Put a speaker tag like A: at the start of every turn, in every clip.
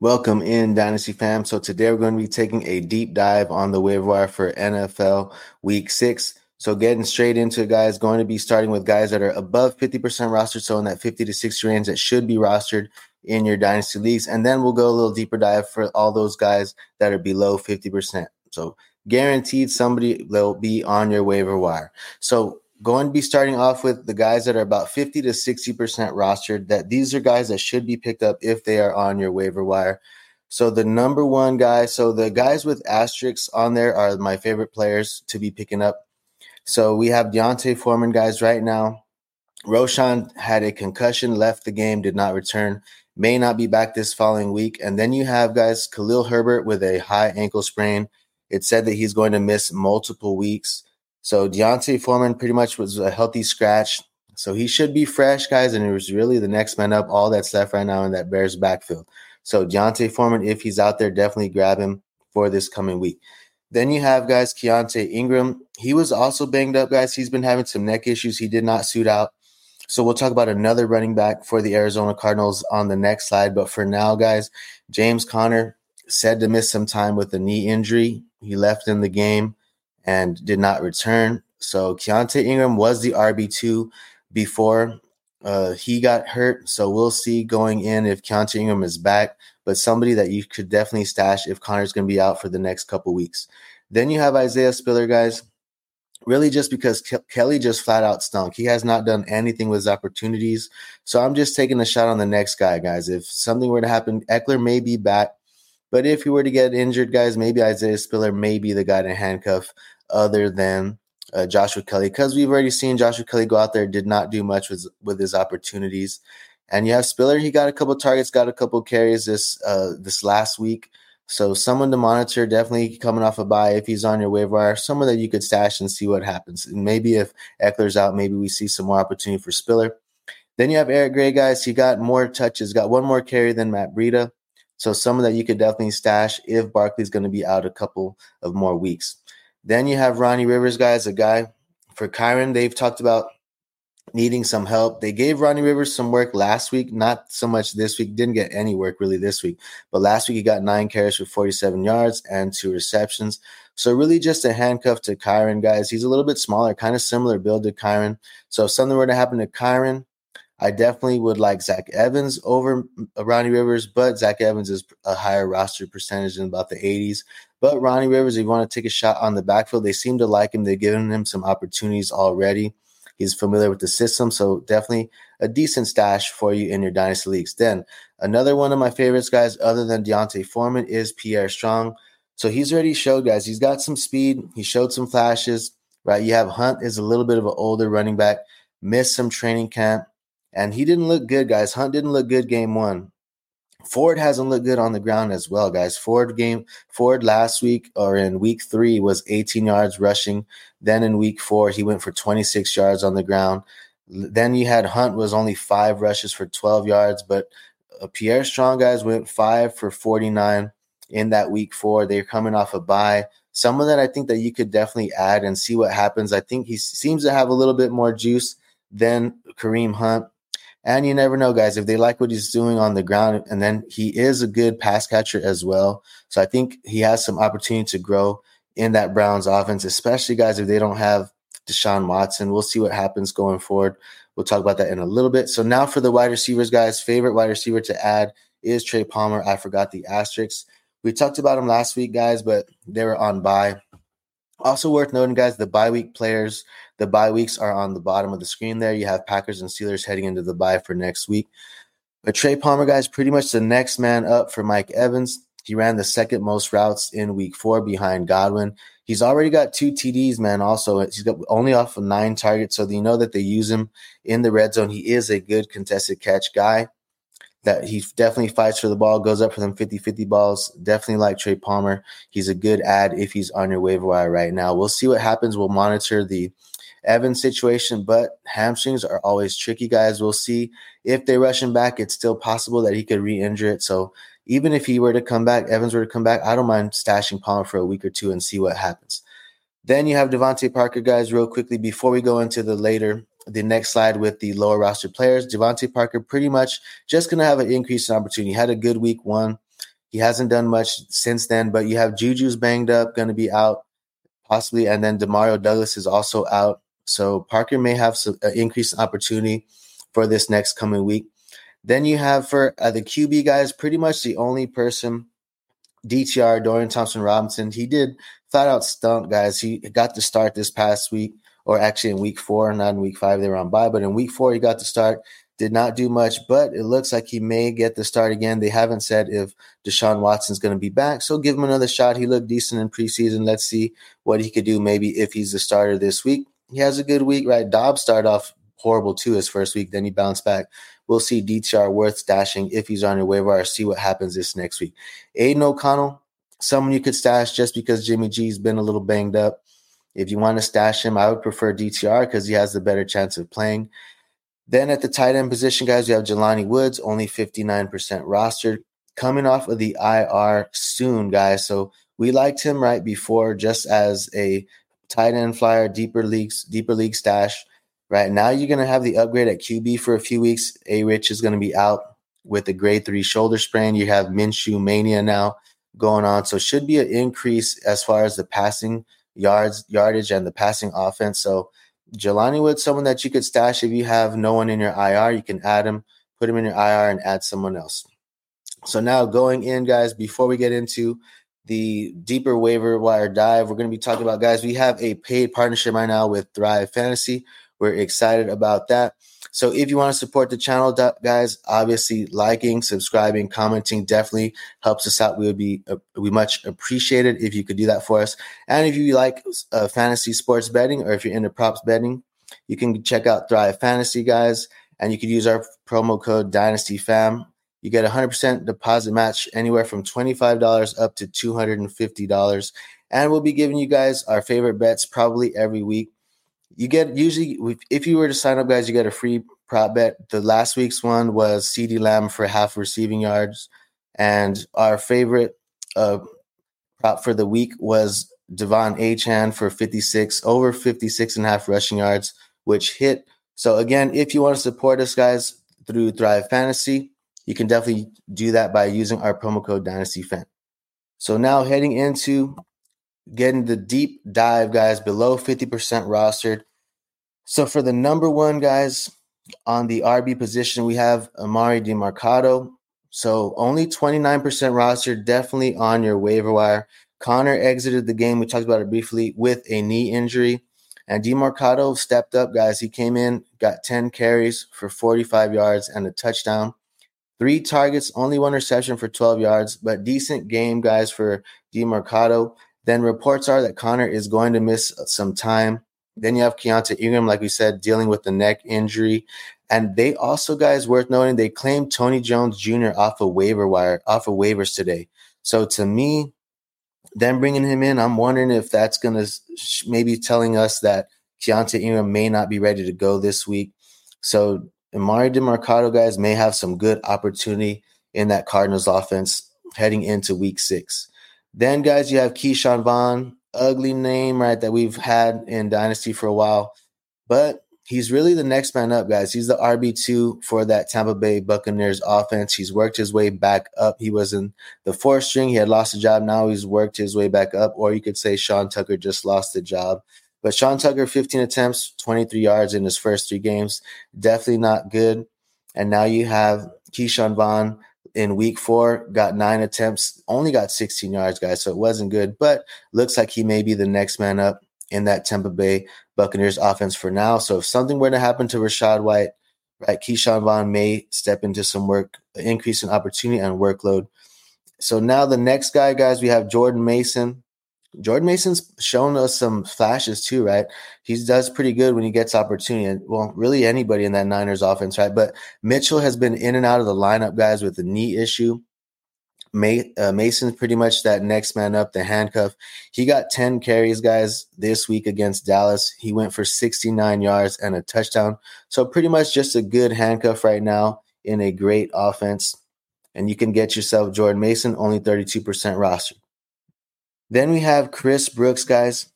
A: Welcome in, Dynasty fam. So today we're going to be taking a deep dive on the waiver wire for NFL Week Six. So getting straight into it, guys, going to be starting with guys that are above 50% rostered, so in that 50 to 60 range that should be rostered in your dynasty leagues, and then we'll go a little deeper dive for all those guys that are below 50%. So guaranteed somebody will be on your waiver wire. So going to be starting off with the guys that are about 50 to 60% rostered that these are guys that should be picked up if they are on your waiver wire. So the number one guy so the guys with asterisks on there are my favorite players to be picking up. So we have D'Onta Foreman guys right now. Roschon had a concussion left the game did not return may not be back this following week. And then you have guys Khalil Herbert with a high ankle sprain. It said that he's going to miss multiple weeks so D'Onta Foreman pretty much was a healthy scratch. So he should be fresh, guys, and he was really the next man up. All that's left right now in that Bears backfield. So D'Onta Foreman, if he's out there, definitely grab him for this coming week. Then you have guys Keaontay Ingram. He was also banged up, guys. He's been having some neck issues. He did not suit out. So we'll talk about another running back for the Arizona Cardinals on the next slide. But for now, guys, James Conner said to miss some time with a knee injury. He left in the game and did not return. So Keaontay Ingram was the RB2 before uh, he got hurt. So we'll see going in if Keaontay Ingram is back, but somebody that you could definitely stash if Conner's going to be out for the next couple weeks. Then you have Isaiah Spiller, guys. Really, just because Ke- Kelly just flat out stunk. He has not done anything with his opportunities. So I'm just taking a shot on the next guy, guys. If something were to happen, Ekeler may be back. But if he were to get injured, guys, maybe Isaiah Spiller may be the guy to handcuff other than uh, Joshua Kelly because we've already seen Joshua Kelly go out there did not do much with with his opportunities. And you have Spiller, he got a couple targets, got a couple carries this uh, this last week. So someone to monitor, definitely coming off a bye if he's on your waiver wire, someone that you could stash and see what happens. And maybe if Ekeler's out, maybe we see some more opportunity for Spiller. Then you have Eric Gray, guys. He got more touches, got one more carry than Matt Breida. So someone that you could definitely stash if Barkley's going to be out a couple of more weeks. Then you have Ronnie Rivers, guys, a guy for Kyren. They've talked about needing some help. They gave Ronnie Rivers some work last week, not so much this week. Didn't get any work really this week, but last week he got nine carries for 47 yards and two receptions. So really just a handcuff to Kyren, guys. He's a little bit smaller, kind of similar build to Kyren. So if something were to happen to Kyren, I definitely would like Zach Evans over uh, Ronnie Rivers, but Zach Evans is a higher roster percentage in about the 80s. But Ronnie Rivers, if you want to take a shot on the backfield, they seem to like him. They've given him some opportunities already. He's familiar with the system, so definitely a decent stash for you in your dynasty leagues. Then another one of my favorites, guys, other than D'Onta Foreman, is Pierre Strong. So he's already showed, guys, he's got some speed. He showed some flashes, right? You have Hunt is a little bit of an older running back, missed some training camp, and he didn't look good, guys. Hunt didn't look good game one. Ford hasn't looked good on the ground as well, guys. Ford game Ford last week or in week three was 18 yards rushing. Then in week four, he went for 26 yards on the ground. Then you had Hunt was only five rushes for 12 yards, but uh, Pierre Strong guys went five for 49 in that week four. They're coming off a bye. Someone that I think that you could definitely add and see what happens. I think he seems to have a little bit more juice than Kareem Hunt. And you never know, guys, if they like what he's doing on the ground, and then he is a good pass catcher as well. So I think he has some opportunity to grow in that Browns offense, especially guys if they don't have Deshaun Watson. We'll see what happens going forward. We'll talk about that in a little bit. So now for the wide receivers, guys, favorite wide receiver to add is Trey Palmer. I forgot the asterisks. We talked about him last week, guys, but they were on bye. Also worth noting, guys, the bye week players, the bye weeks are on the bottom of the screen there. You have Packers and Steelers heading into the bye for next week. But Trey Palmer, guys, pretty much the next man up for Mike Evans. He ran the second most routes in week four behind Godwin. He's already got two TDs, man. Also, he's got only off of nine targets. So you know that they use him in the red zone. He is a good contested catch guy that he definitely fights for the ball, goes up for them 50 50 balls. Definitely like Trey Palmer. He's a good ad if he's on your waiver wire right now. We'll see what happens. We'll monitor the Evans situation, but hamstrings are always tricky, guys. We'll see if they rush him back. It's still possible that he could re injure it. So even if he were to come back, Evans were to come back, I don't mind stashing Palmer for a week or two and see what happens. Then you have DeVante Parker, guys, real quickly before we go into the later the next slide with the lower roster players. DeVante Parker pretty much just going to have an increase in opportunity. He had a good week one. He hasn't done much since then, but you have Juju's banged up, going to be out possibly, and then Demario Douglas is also out. So Parker may have some uh, increased opportunity for this next coming week. Then you have for uh, the QB guys, pretty much the only person, DTR Dorian Thompson Robinson. He did flat out stunk, guys. He got to start this past week, or actually in week four, not in week five. They were on bye, but in week four he got the start. Did not do much, but it looks like he may get the start again. They haven't said if Deshaun Watson's going to be back, so give him another shot. He looked decent in preseason. Let's see what he could do. Maybe if he's the starter this week, he has a good week, right? Dobbs started off horrible too his first week, then he bounced back. We'll see DTR worth stashing if he's on your waiver see what happens this next week. Aidan O'Connell, someone you could stash just because Jimmy G's been a little banged up. If you want to stash him, I would prefer DTR because he has the better chance of playing. Then at the tight end position, guys, you have Jelani Woods, only 59% rostered, coming off of the IR soon, guys. So we liked him right before just as a tight end flyer, deeper leagues, deeper league stash. Right now, you're going to have the upgrade at QB for a few weeks. A Rich is going to be out with a grade three shoulder sprain. You have Minshew mania now going on, so should be an increase as far as the passing yards, yardage, and the passing offense. So Jelani Wood, someone that you could stash if you have no one in your IR, you can add him, put him in your IR, and add someone else. So now going in, guys, before we get into the deeper waiver wire dive, we're going to be talking about guys. We have a paid partnership right now with Thrive Fantasy. We're excited about that. So if you want to support the channel, guys, obviously liking, subscribing, commenting definitely helps us out. We would be uh, we much appreciated if you could do that for us. And if you like uh, fantasy sports betting or if you're into props betting, you can check out Thrive Fantasy, guys, and you could use our promo code Dynasty Fam. You get a 100% deposit match anywhere from $25 up to $250. And we'll be giving you guys our favorite bets probably every week you get usually if you were to sign up, guys, you get a free prop bet. The last week's one was CeeDee Lamb for half receiving yards, and our favorite uh, prop for the week was De'Von Achane for 56 over 56 and a half rushing yards, which hit. So again, if you want to support us, guys, through Thrive Fantasy, you can definitely do that by using our promo code Dynasty Fan. So now heading into getting the deep dive, guys, below 50% rostered. So for the number one guys on the RB position, we have Emari Demercado. So only 29% roster, definitely on your waiver wire. Conner exited the game. We talked about it briefly with a knee injury. And Demercado stepped up, guys. He came in, got 10 carries for 45 yards and a touchdown. Three targets, only one reception for 12 yards, but decent game, guys, for Demercado. Then reports are that Conner is going to miss some time then you have Keaontay Ingram, like we said, dealing with the neck injury. And they also, guys, worth noting, they claimed Tony Jones Jr. off a of waiver wire, off of waivers today. So to me, them bringing him in, I'm wondering if that's going to maybe telling us that Keaontay Ingram may not be ready to go this week. So Emari Demercado, guys, may have some good opportunity in that Cardinals offense heading into week six. Then, guys, you have Ke'Shawn Vaughn, ugly name, right, that we've had in Dynasty for a while. But he's really the next man up, guys. He's the RB2 for that Tampa Bay Buccaneers offense. He's worked his way back up. He was in the fourth string. He had lost a job. Now he's worked his way back up. Or you could say Sean Tucker just lost the job. But Sean Tucker, 15 attempts, 23 yards in his first three games. Definitely not good. And now you have Ke'Shawn Vaughn in week four, got nine attempts, only got 16 yards, guys. So it wasn't good, but looks like he may be the next man up in that Tampa Bay Buccaneers offense for now. So if something were to happen to Rachaad White, right, Ke'Shawn Vaughn may step into some work, increase in opportunity and workload. So now the next guy, guys, we have Jordan Mason. Jordan Mason's shown us some flashes too, right? He does pretty good when he gets opportunity. Well, really anybody in that Niners offense, right? But Mitchell has been in and out of the lineup, guys, with the knee issue. May, uh, Mason's pretty much that next man up, the handcuff. He got 10 carries, guys, this week against Dallas. He went for 69 yards and a touchdown. So, pretty much just a good handcuff right now in a great offense. And you can get yourself Jordan Mason, only 32% roster. Then we have Chris Brooks, guys,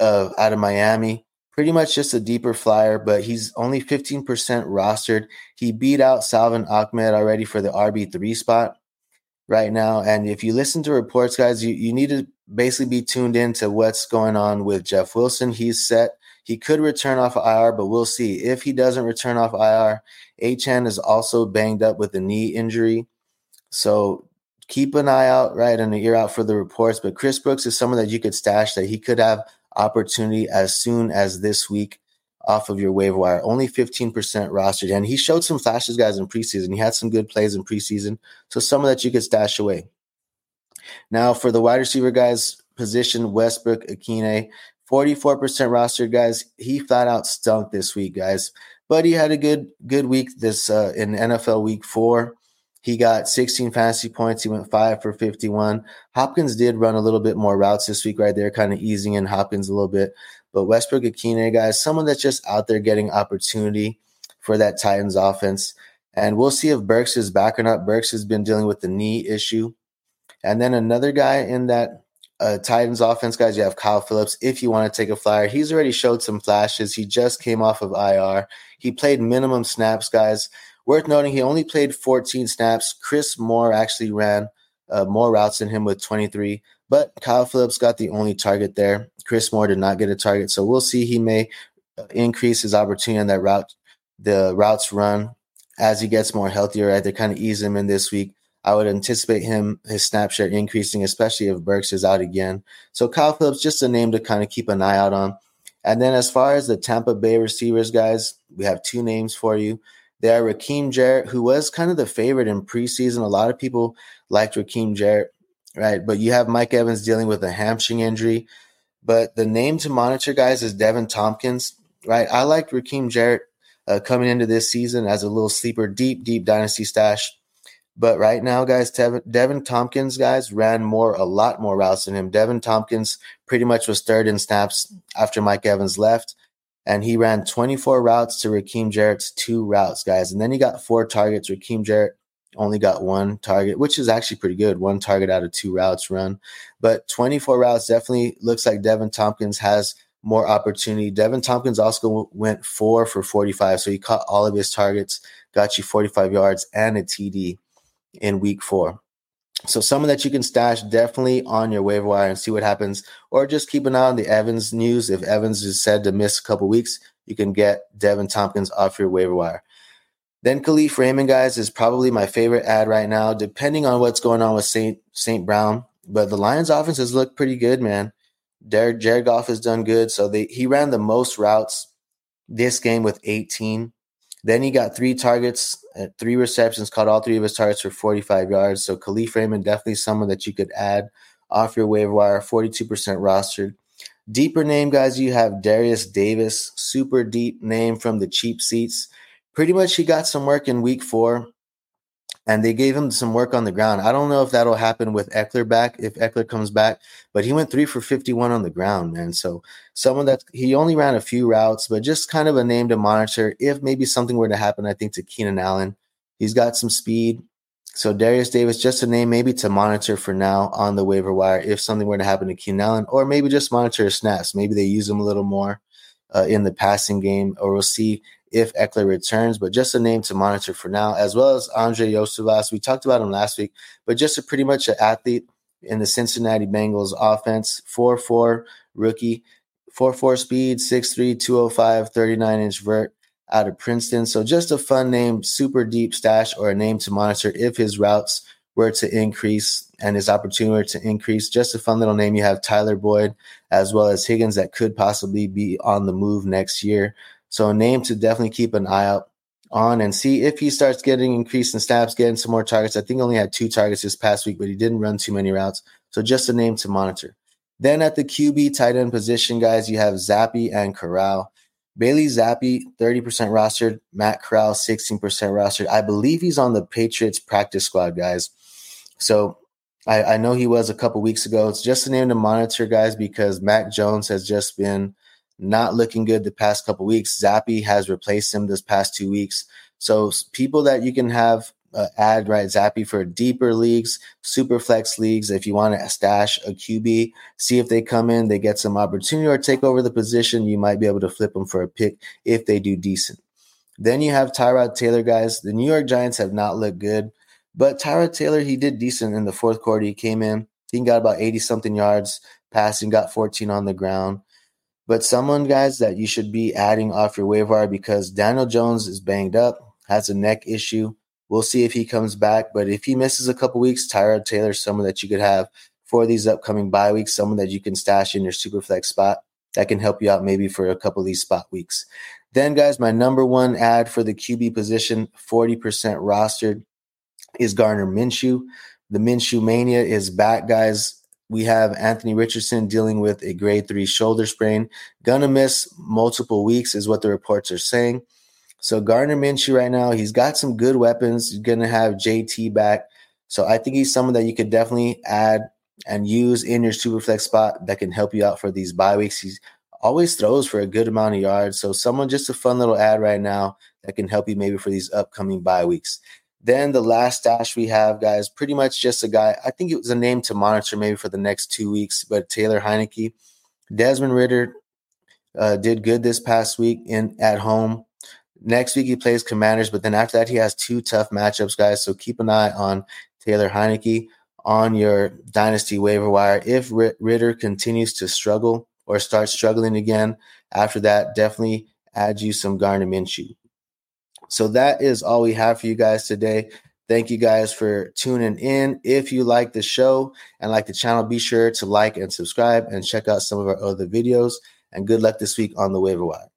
A: uh, out of Miami. Pretty much just a deeper flyer, but he's only 15% rostered. He beat out Salvon Ahmed already for the RB3 spot. right now. And if you listen to reports, guys, you, you need to basically be tuned in to what's going on with Jeff Wilson. He's set. He could return off IR, but we'll see. If he doesn't return off IR, Achane is also banged up with a knee injury. So keep an eye out, right, and an ear out for the reports. But Chris Brooks is someone that you could stash that he could have opportunity as soon as this week off of your waiver wire. Only 15% rostered. And he showed some flashes, guys, in preseason. He had some good plays in preseason. So some of that you could stash away. Now for the wide receiver guys position, Westbrook, Ikhine, 44% rostered, guys. He flat out stunk this week, guys. But he had a good good week this uh, in NFL week four. He got 16 fantasy points. He went five for 51. Hopkins did run a little bit more routes this week, right there, kind of easing in Hopkins a little bit. But Westbrook Ikhine, guys, someone that's just out there getting opportunity for that Titans offense. And we'll see if Burks is back or not. Burks has been dealing with the knee issue. And then another guy in that uh, Titans offense, guys, you have Kyle Phillips. If you want to take a flyer, he's already showed some flashes. He just came off of IR. He played minimum snaps, guys. Worth noting, he only played 14 snaps. Chris Moore actually ran uh, more routes than him with 23, but Kyle Phillips got the only target there. Chris Moore did not get a target, so we'll see. He may uh, increase his opportunity on that route, the routes run as he gets more healthier. Right, they kind of ease him in this week. I would anticipate him his snap share increasing, especially if Burks is out again. So Kyle Phillips, just a name to kind of keep an eye out on. And then as far as the Tampa Bay receivers, guys, we have two names for you. They are Rakim Jarrett, who was kind of the favorite in preseason. A lot of people liked Rakim Jarrett, right? But you have Mike Evans dealing with a hamstring injury. But the name to monitor, guys, is Deven Thompkins, right? I liked Rakim Jarrett uh, coming into this season as a little sleeper, deep, deep dynasty stash. But right now, guys, Deven, Deven Thompkins, guys, ran more, a lot more routes than him. Deven Thompkins pretty much was third in snaps after Mike Evans left and he ran 24 routes to Rakim Jarrett's two routes, guys. And then he got four targets. Rakim Jarrett only got one target, which is actually pretty good. One target out of two routes run. But 24 routes definitely looks like Deven Thompkins has more opportunity. Deven Thompkins also went four for 45. So he caught all of his targets, got you 45 yards and a TD in week four. So someone that you can stash definitely on your waiver wire and see what happens, or just keep an eye on the Evans news. If Evans is said to miss a couple weeks, you can get Deven Thompkins off your waiver wire. Then Kalif Raymond, guys, is probably my favorite ad right now, depending on what's going on with Saint Saint Brown. But the Lions' offense has looked pretty good, man. Jared, Jared Goff has done good. So they, he ran the most routes this game with 18. Then he got three targets, uh, three receptions, caught all three of his targets for 45 yards. So Kalif Raymond, definitely someone that you could add off your waiver wire, 42% rostered. Deeper name, guys, you have Derius Davis, super deep name from the cheap seats. Pretty much he got some work in week four and they gave him some work on the ground. I don't know if that'll happen with Ekeler back, if Ekeler comes back, but he went three for 51 on the ground, man. So someone that he only ran a few routes, but just kind of a name to monitor if maybe something were to happen, I think, to Keenan Allen. He's got some speed. So Derius Davis, just a name maybe to monitor for now on the waiver wire if something were to happen to Keenan Allen, or maybe just monitor his snaps. Maybe they use him a little more uh, in the passing game, or we'll see if Ekeler returns, but just a name to monitor for now, as well as Andrei Iosivas. We talked about him last week, but just a pretty much an athlete in the Cincinnati Bengals offense, 4 4 rookie, 4 4 speed, 6'3, 205, 39 inch vert out of Princeton. So just a fun name, super deep stash, or a name to monitor if his routes were to increase and his opportunity to increase. Just a fun little name. You have Tyler Boyd as well as Higgins that could possibly be on the move next year. So a name to definitely keep an eye out on and see if he starts getting increased in snaps, getting some more targets. I think only had two targets this past week, but he didn't run too many routes. So just a name to monitor. Then at the QB tight end position, guys, you have Zappe and Corral. Bailey Zappe, 30% rostered. Matt Corral, 16% rostered. I believe he's on the Patriots practice squad, guys. So I, I know he was a couple weeks ago. It's just a name to monitor, guys, because Mac Jones has just been – not looking good the past couple weeks. Zappe has replaced him this past two weeks. So people that you can have uh, add right Zappe for deeper leagues, super flex leagues. If you want to stash a QB, see if they come in, they get some opportunity or take over the position. You might be able to flip them for a pick if they do decent. Then you have Tyrod Taylor, guys. The New York Giants have not looked good. But Tyrod Taylor, he did decent in the fourth quarter. He came in, he got about 80 something yards passing, got 14 on the ground. But someone, guys, that you should be adding off your waiver wire because Daniel Jones is banged up, has a neck issue. We'll see if he comes back. But if he misses a couple weeks, Tyrod Taylor, someone that you could have for these upcoming bye weeks, someone that you can stash in your super flex spot that can help you out maybe for a couple of these spot weeks. Then, guys, my number one ad for the QB position, 40% rostered, is Gardner Minshew. The Minshew mania is back, guys. We have Anthony Richardson dealing with a grade three shoulder sprain. Gonna miss multiple weeks, is what the reports are saying. So Gardner Minshew right now, he's got some good weapons. He's gonna have JT back. So I think he's someone that you could definitely add and use in your super flex spot that can help you out for these bye weeks. He always throws for a good amount of yards. So someone just a fun little ad right now that can help you maybe for these upcoming bye weeks. Then the last stash we have, guys, pretty much just a guy. I think it was a name to monitor maybe for the next two weeks, but Taylor Heinicke. Desmond Ridder uh, did good this past week in at home. Next week he plays Commanders, but then after that he has two tough matchups, guys. So keep an eye on Taylor Heinicke on your dynasty waiver wire. If Ritter continues to struggle or start struggling again, after that, definitely add you some Gardner Minshew. So that is all we have for you guys today. Thank you guys for tuning in. If you like the show and like the channel, be sure to like and subscribe and check out some of our other videos. And good luck this week on the waiver wire.